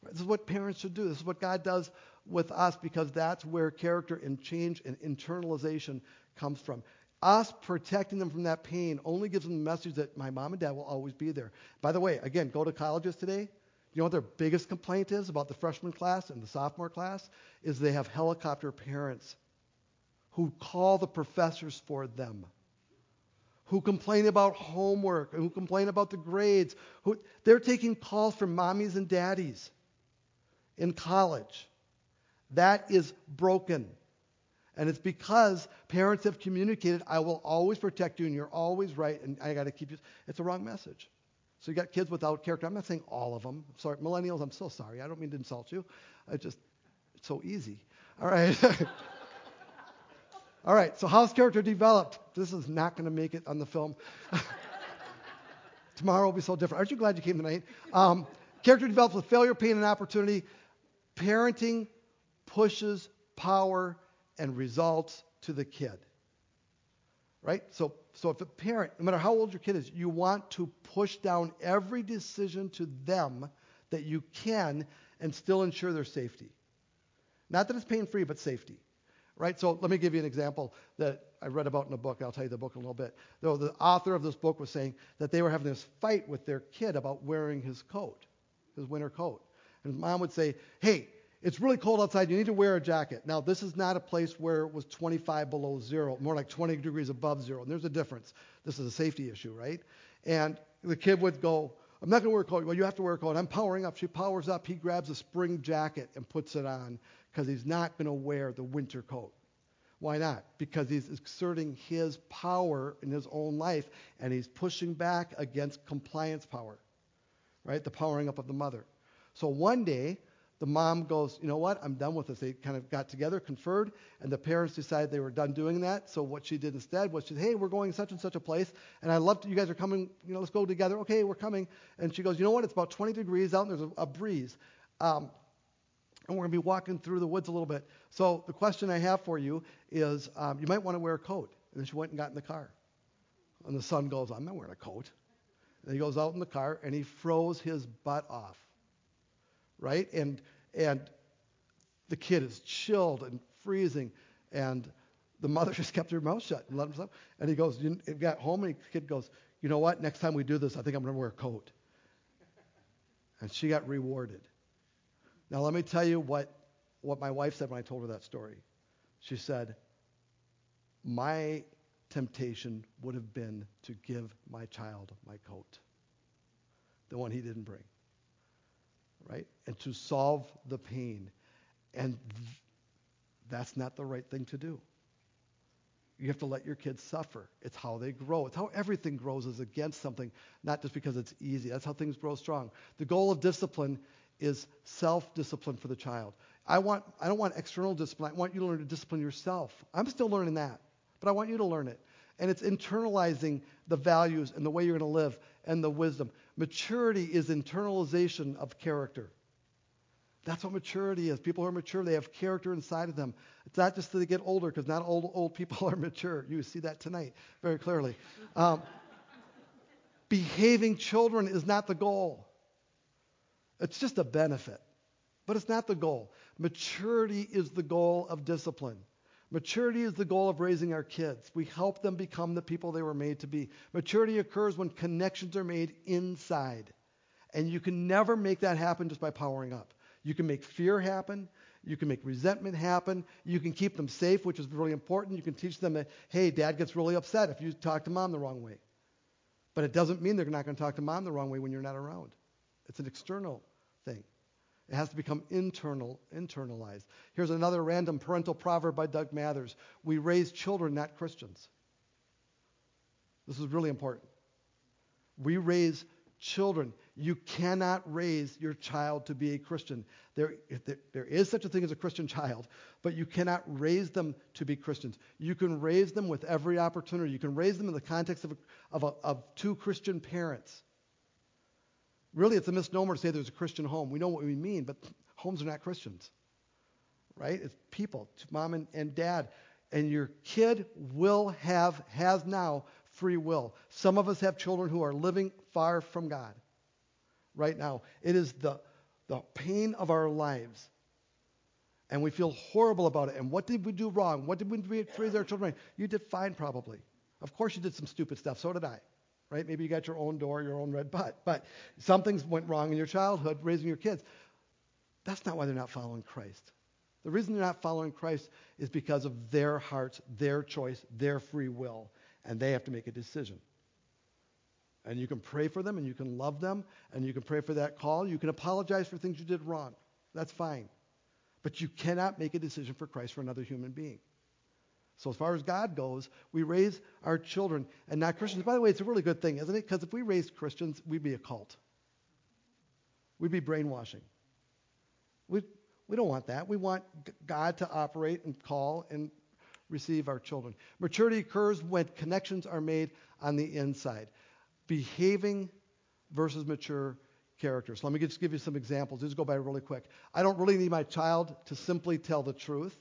This is what parents should do. This is what God does with us because that's where character and change and internalization comes from. Us protecting them from that pain only gives them the message that my mom and dad will always be there. By the way, again, go to colleges today. You know what their biggest complaint is about the freshman class and the sophomore class? Is they have helicopter parents who call the professors for them who complain about homework, and who complain about the grades. Who, they're taking calls from mommies and daddies in college. That is broken. And it's because parents have communicated, I will always protect you and you're always right and I got to keep you. It's a wrong message. So you got kids without character. I'm not saying all of them. Sorry. Millennials, I'm so sorry. I don't mean to insult you. I just, it's so easy. All right. All right, so how's character developed? This is not going to make it on the film. Tomorrow will be so different. Aren't you glad you came tonight? Um, character develops with failure, pain, and opportunity. Parenting pushes power and results to the kid. Right? So, so if a parent, no matter how old your kid is, you want to push down every decision to them that you can and still ensure their safety. Not that it's pain free, but safety right? So let me give you an example that I read about in a book. I'll tell you the book in a little bit. Though the author of this book was saying that they were having this fight with their kid about wearing his coat, his winter coat. And his mom would say, hey, it's really cold outside. You need to wear a jacket. Now, this is not a place where it was 25 below zero, more like 20 degrees above zero. And there's a difference. This is a safety issue, right? And the kid would go, I'm not going to wear a coat. Well, you have to wear a coat. I'm powering up. She powers up. He grabs a spring jacket and puts it on because he's not going to wear the winter coat. Why not? Because he's exerting his power in his own life and he's pushing back against compliance power, right? The powering up of the mother. So one day, the mom goes, you know what? I'm done with this. They kind of got together, conferred, and the parents decided they were done doing that. So what she did instead was she said, hey, we're going such and such a place, and I love to, you guys are coming, you know, let's go together. Okay, we're coming. And she goes, you know what? It's about 20 degrees out, and there's a, a breeze. Um, and we're going to be walking through the woods a little bit. So the question I have for you is, um, you might want to wear a coat. And then she went and got in the car. And the son goes, I'm not wearing a coat. And he goes out in the car, and he froze his butt off right? And and the kid is chilled and freezing, and the mother just kept her mouth shut and let him. And he goes, you, he got home, and the kid goes, you know what? Next time we do this, I think I'm going to wear a coat. And she got rewarded. Now let me tell you what what my wife said when I told her that story. She said, my temptation would have been to give my child my coat, the one he didn't bring right? And to solve the pain. And th- that's not the right thing to do. You have to let your kids suffer. It's how they grow. It's how everything grows is against something, not just because it's easy. That's how things grow strong. The goal of discipline is self-discipline for the child. I want I don't want external discipline. I want you to learn to discipline yourself. I'm still learning that, but I want you to learn it. And it's internalizing the values and the way you're going to live and the wisdom. Maturity is internalization of character. That's what maturity is. People who are mature, they have character inside of them. It's not just that they get older, because not all old people are mature. You see that tonight very clearly. Um, behaving children is not the goal. It's just a benefit, but it's not the goal. Maturity is the goal of discipline. Maturity is the goal of raising our kids. We help them become the people they were made to be. Maturity occurs when connections are made inside. And you can never make that happen just by powering up. You can make fear happen. You can make resentment happen. You can keep them safe, which is really important. You can teach them that, hey, dad gets really upset if you talk to mom the wrong way. But it doesn't mean they're not going to talk to mom the wrong way when you're not around. It's an external thing. It has to become internal, internalized. Here's another random parental proverb by Doug Mathers. We raise children, not Christians. This is really important. We raise children. You cannot raise your child to be a Christian. There, there, there is such a thing as a Christian child, but you cannot raise them to be Christians. You can raise them with every opportunity. You can raise them in the context of, a, of, a, of two Christian parents. Really, it's a misnomer to say there's a Christian home. We know what we mean, but homes are not Christians, right? It's people, mom and, and dad. And your kid will have, has now, free will. Some of us have children who are living far from God right now. It is the, the pain of our lives. And we feel horrible about it. And what did we do wrong? What did we raise our children? You did fine, probably. Of course, you did some stupid stuff. So did I right? Maybe you got your own door, your own red butt, but something's went wrong in your childhood raising your kids. That's not why they're not following Christ. The reason they're not following Christ is because of their hearts, their choice, their free will, and they have to make a decision. And you can pray for them and you can love them and you can pray for that call. You can apologize for things you did wrong. That's fine. But you cannot make a decision for Christ for another human being. So as far as God goes, we raise our children and not Christians. By the way, it's a really good thing, isn't it? Because if we raised Christians, we'd be a cult. We'd be brainwashing. We, we don't want that. We want God to operate and call and receive our children. Maturity occurs when connections are made on the inside. Behaving versus mature characters. Let me just give you some examples. Just go by really quick. I don't really need my child to simply tell the truth.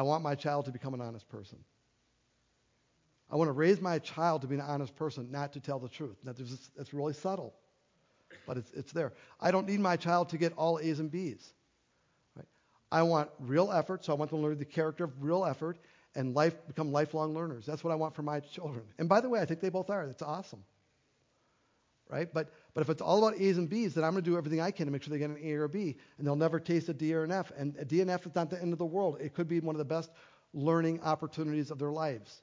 I want my child to become an honest person. I want to raise my child to be an honest person, not to tell the truth. That's, that's really subtle, but it's, it's there. I don't need my child to get all A's and B's. Right? I want real effort, so I want them to learn the character of real effort and life, become lifelong learners. That's what I want for my children. And by the way, I think they both are. That's awesome. Right? But, But if it's all about A's and B's, then I'm going to do everything I can to make sure they get an A or a B, and they'll never taste a D or an F. And a D and F is not the end of the world. It could be one of the best learning opportunities of their lives,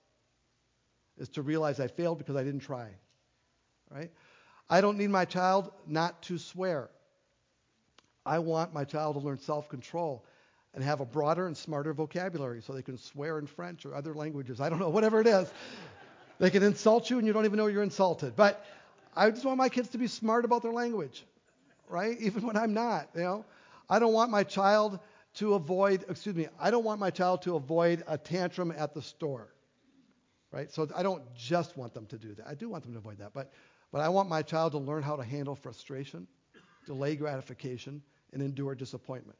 is to realize I failed because I didn't try. Right? I don't need my child not to swear. I want my child to learn self-control and have a broader and smarter vocabulary so they can swear in French or other languages. I don't know, whatever it is. they can insult you and you don't even know you're insulted. But I just want my kids to be smart about their language, right? Even when I'm not, you know. I don't want my child to avoid, excuse me, I don't want my child to avoid a tantrum at the store, right? So I don't just want them to do that. I do want them to avoid that, but but I want my child to learn how to handle frustration, delay gratification, and endure disappointment.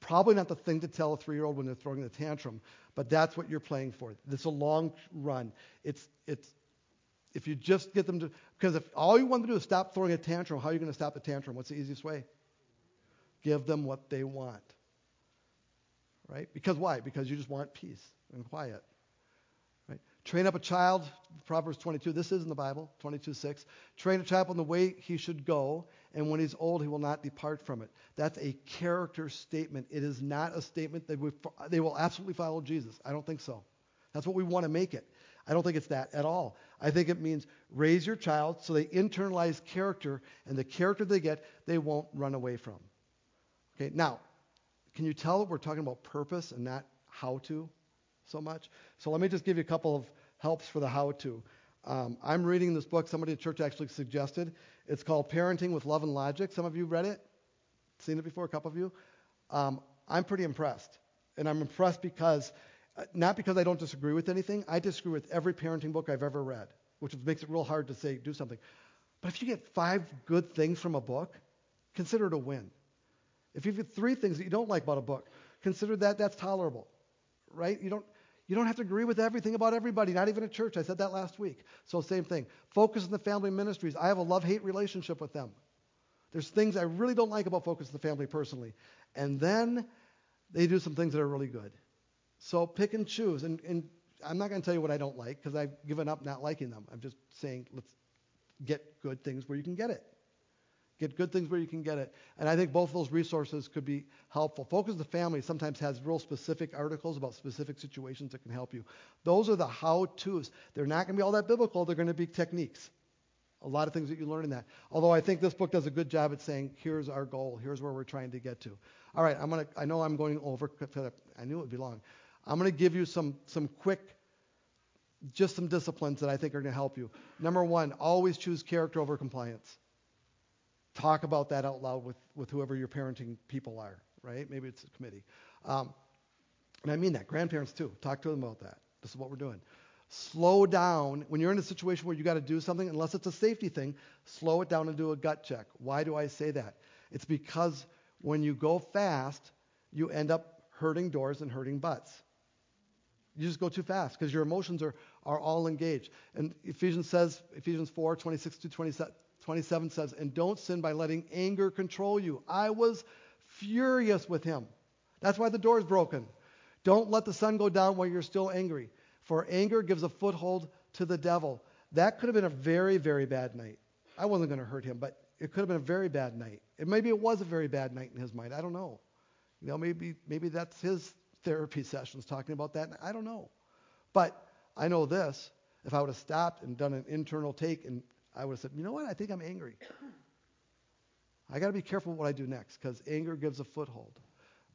Probably not the thing to tell a three-year-old when they're throwing the tantrum, but that's what you're playing for. It's a long run. It's it's if you just get them to because if all you want them to do is stop throwing a tantrum, how are you going to stop the tantrum? What's the easiest way? Give them what they want. Right? Because why? Because you just want peace and quiet. Right? Train up a child, Proverbs 22. This is in the Bible, 22:6. Train a child in the way he should go, and when he's old, he will not depart from it. That's a character statement. It is not a statement that we, they will absolutely follow Jesus. I don't think so. That's what we want to make it. I don't think it's that at all. I think it means raise your child so they internalize character, and the character they get, they won't run away from. Okay, now, can you tell we're talking about purpose and not how to? so much. So let me just give you a couple of helps for the how to. Um, I'm reading this book somebody at church actually suggested. It's called Parenting with Love and Logic. Some of you read it, seen it before, a couple of you. Um, I'm pretty impressed. And I'm impressed because, Uh, not because I don't disagree with anything, I disagree with every parenting book I've ever read, which makes it real hard to say, do something. But if you get five good things from a book, consider it a win. If you get three things that you don't like about a book, consider that that's tolerable, right? You don't, you don't have to agree with everything about everybody, not even at church. I said that last week. So, same thing. Focus on the family ministries. I have a love hate relationship with them. There's things I really don't like about Focus on the Family personally. And then they do some things that are really good. So, pick and choose. And, and I'm not going to tell you what I don't like because I've given up not liking them. I'm just saying let's get good things where you can get it. Get good things where you can get it. And I think both of those resources could be helpful. Focus the Family sometimes has real specific articles about specific situations that can help you. Those are the how to's. They're not going to be all that biblical, they're going to be techniques. A lot of things that you learn in that. Although I think this book does a good job at saying, here's our goal, here's where we're trying to get to. All right, I'm gonna, I know I'm going over, I knew it would be long. I'm going to give you some, some quick, just some disciplines that I think are going to help you. Number one, always choose character over compliance talk about that out loud with, with whoever your parenting people are, right? Maybe it's a committee. Um, and I mean that. Grandparents, too. Talk to them about that. This is what we're doing. Slow down. When you're in a situation where you got to do something, unless it's a safety thing, slow it down and do a gut check. Why do I say that? It's because when you go fast, you end up hurting doors and hurting butts. You just go too fast because your emotions are, are all engaged. And Ephesians says, Ephesians 4, 26 to 27, 27 says, And don't sin by letting anger control you. I was furious with him. That's why the door is broken. Don't let the sun go down while you're still angry, for anger gives a foothold to the devil. That could have been a very, very bad night. I wasn't going to hurt him, but it could have been a very bad night. And maybe it was a very bad night in his mind. I don't know. You know, maybe maybe that's his therapy sessions talking about that. I don't know. But I know this. If I would have stopped and done an internal take and I would have said, you know what? I think I'm angry. I got to be careful what I do next because anger gives a foothold,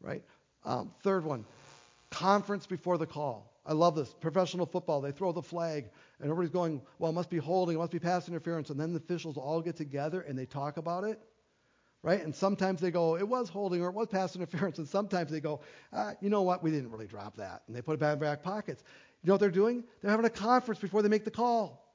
right? Um, third one, conference before the call. I love this. Professional football, they throw the flag, and everybody's going, well, it must be holding, it must be pass interference. And then the officials all get together and they talk about it, right? And sometimes they go, it was holding or it was pass interference. And sometimes they go, ah, you know what? We didn't really drop that. And they put it back in back pockets. You know what they're doing? They're having a conference before they make the call.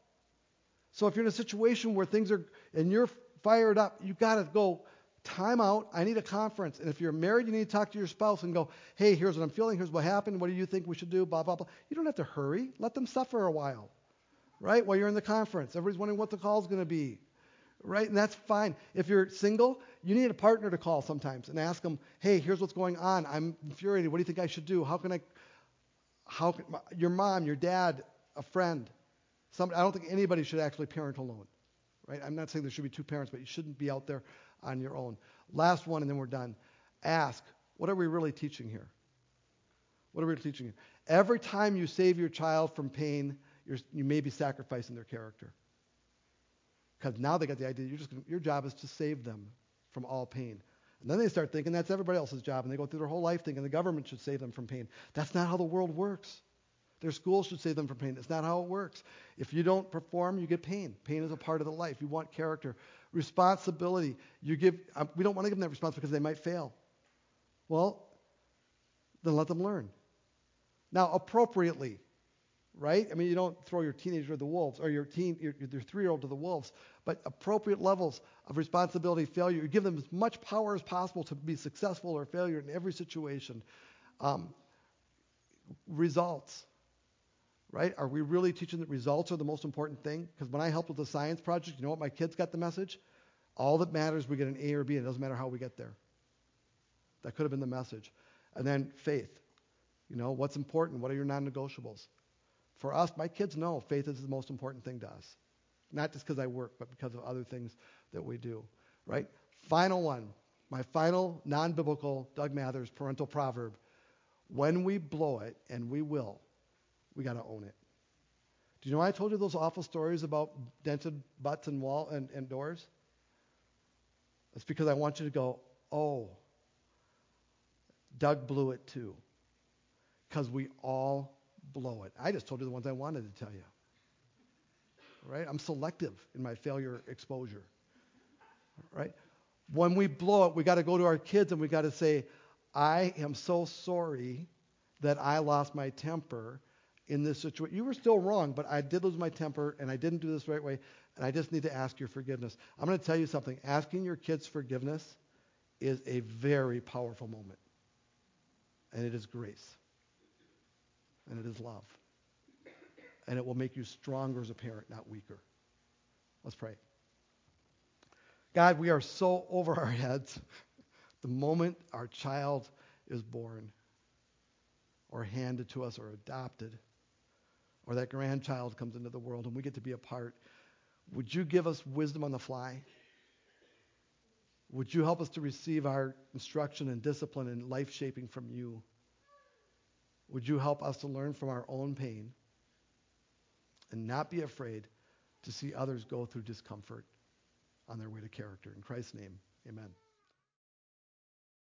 So if you're in a situation where things are, and you're fired up, you've got to go, time out. I need a conference. And if you're married, you need to talk to your spouse and go, hey, here's what I'm feeling. Here's what happened. What do you think we should do? Blah, blah, blah. You don't have to hurry. Let them suffer a while, right? While you're in the conference. Everybody's wondering what the call's going to be, right? And that's fine. If you're single, you need a partner to call sometimes and ask them, hey, here's what's going on. I'm infuriated. What do you think I should do? How can I, how can, your mom, your dad, a friend, some, I don't think anybody should actually parent alone. right? I'm not saying there should be two parents, but you shouldn't be out there on your own. Last one, and then we're done. Ask, what are we really teaching here? What are we teaching here? Every time you save your child from pain, you may be sacrificing their character. Because now they got the idea just your job is to save them from all pain. And then they start thinking that's everybody else's job, and they go through their whole life thinking the government should save them from pain. That's not how the world works. Their schools should save them from pain. That's not how it works. If you don't perform, you get pain. Pain is a part of the life. You want character, responsibility. You give. Um, we don't want to give them that responsibility because they might fail. Well, then let them learn. Now, appropriately, right? I mean, you don't throw your teenager to the wolves or your teen, your, your three-year-old to the wolves, but appropriate levels of responsibility, failure. You give them as much power as possible to be successful or failure in every situation. Um, results, right? Are we really teaching that results are the most important thing? Because when I helped with the science project, you know what? My kids got the message. All that matters, we get an A or B, and it doesn't matter how we get there. That could have been the message. And then faith. You know, what's important? What are your non-negotiables? For us, my kids know faith is the most important thing to us. Not just because I work, but because of other things that we do. Right? Final one. My final non biblical Doug Mathers parental proverb. When we blow it, and we will, we got to own it. Do you know why I told you those awful stories about dented butts and wall and, and doors? It's because I want you to go, oh, Doug blew it too. Because we all blow it. I just told you the ones I wanted to tell you. Right? I'm selective in my failure exposure. Right? When we blow it, we got to go to our kids and we got to say, I am so sorry that I lost my temper in this situation. You were still wrong, but I did lose my temper and I didn't do this right way, and I just need to ask your forgiveness. I'm going to tell you something. Asking your kids forgiveness is a very powerful moment, and it is grace and it is love. And it will make you stronger as a parent, not weaker. Let's pray. God, we are so over our heads the moment our child is born or handed to us or adopted or that grandchild comes into the world and we get to be a part. Would you give us wisdom on the fly? Would you help us to receive our instruction and discipline and life shaping from you? Would you help us to learn from our own pain and not be afraid to see others go through discomfort on their way to character? In Christ's name, amen.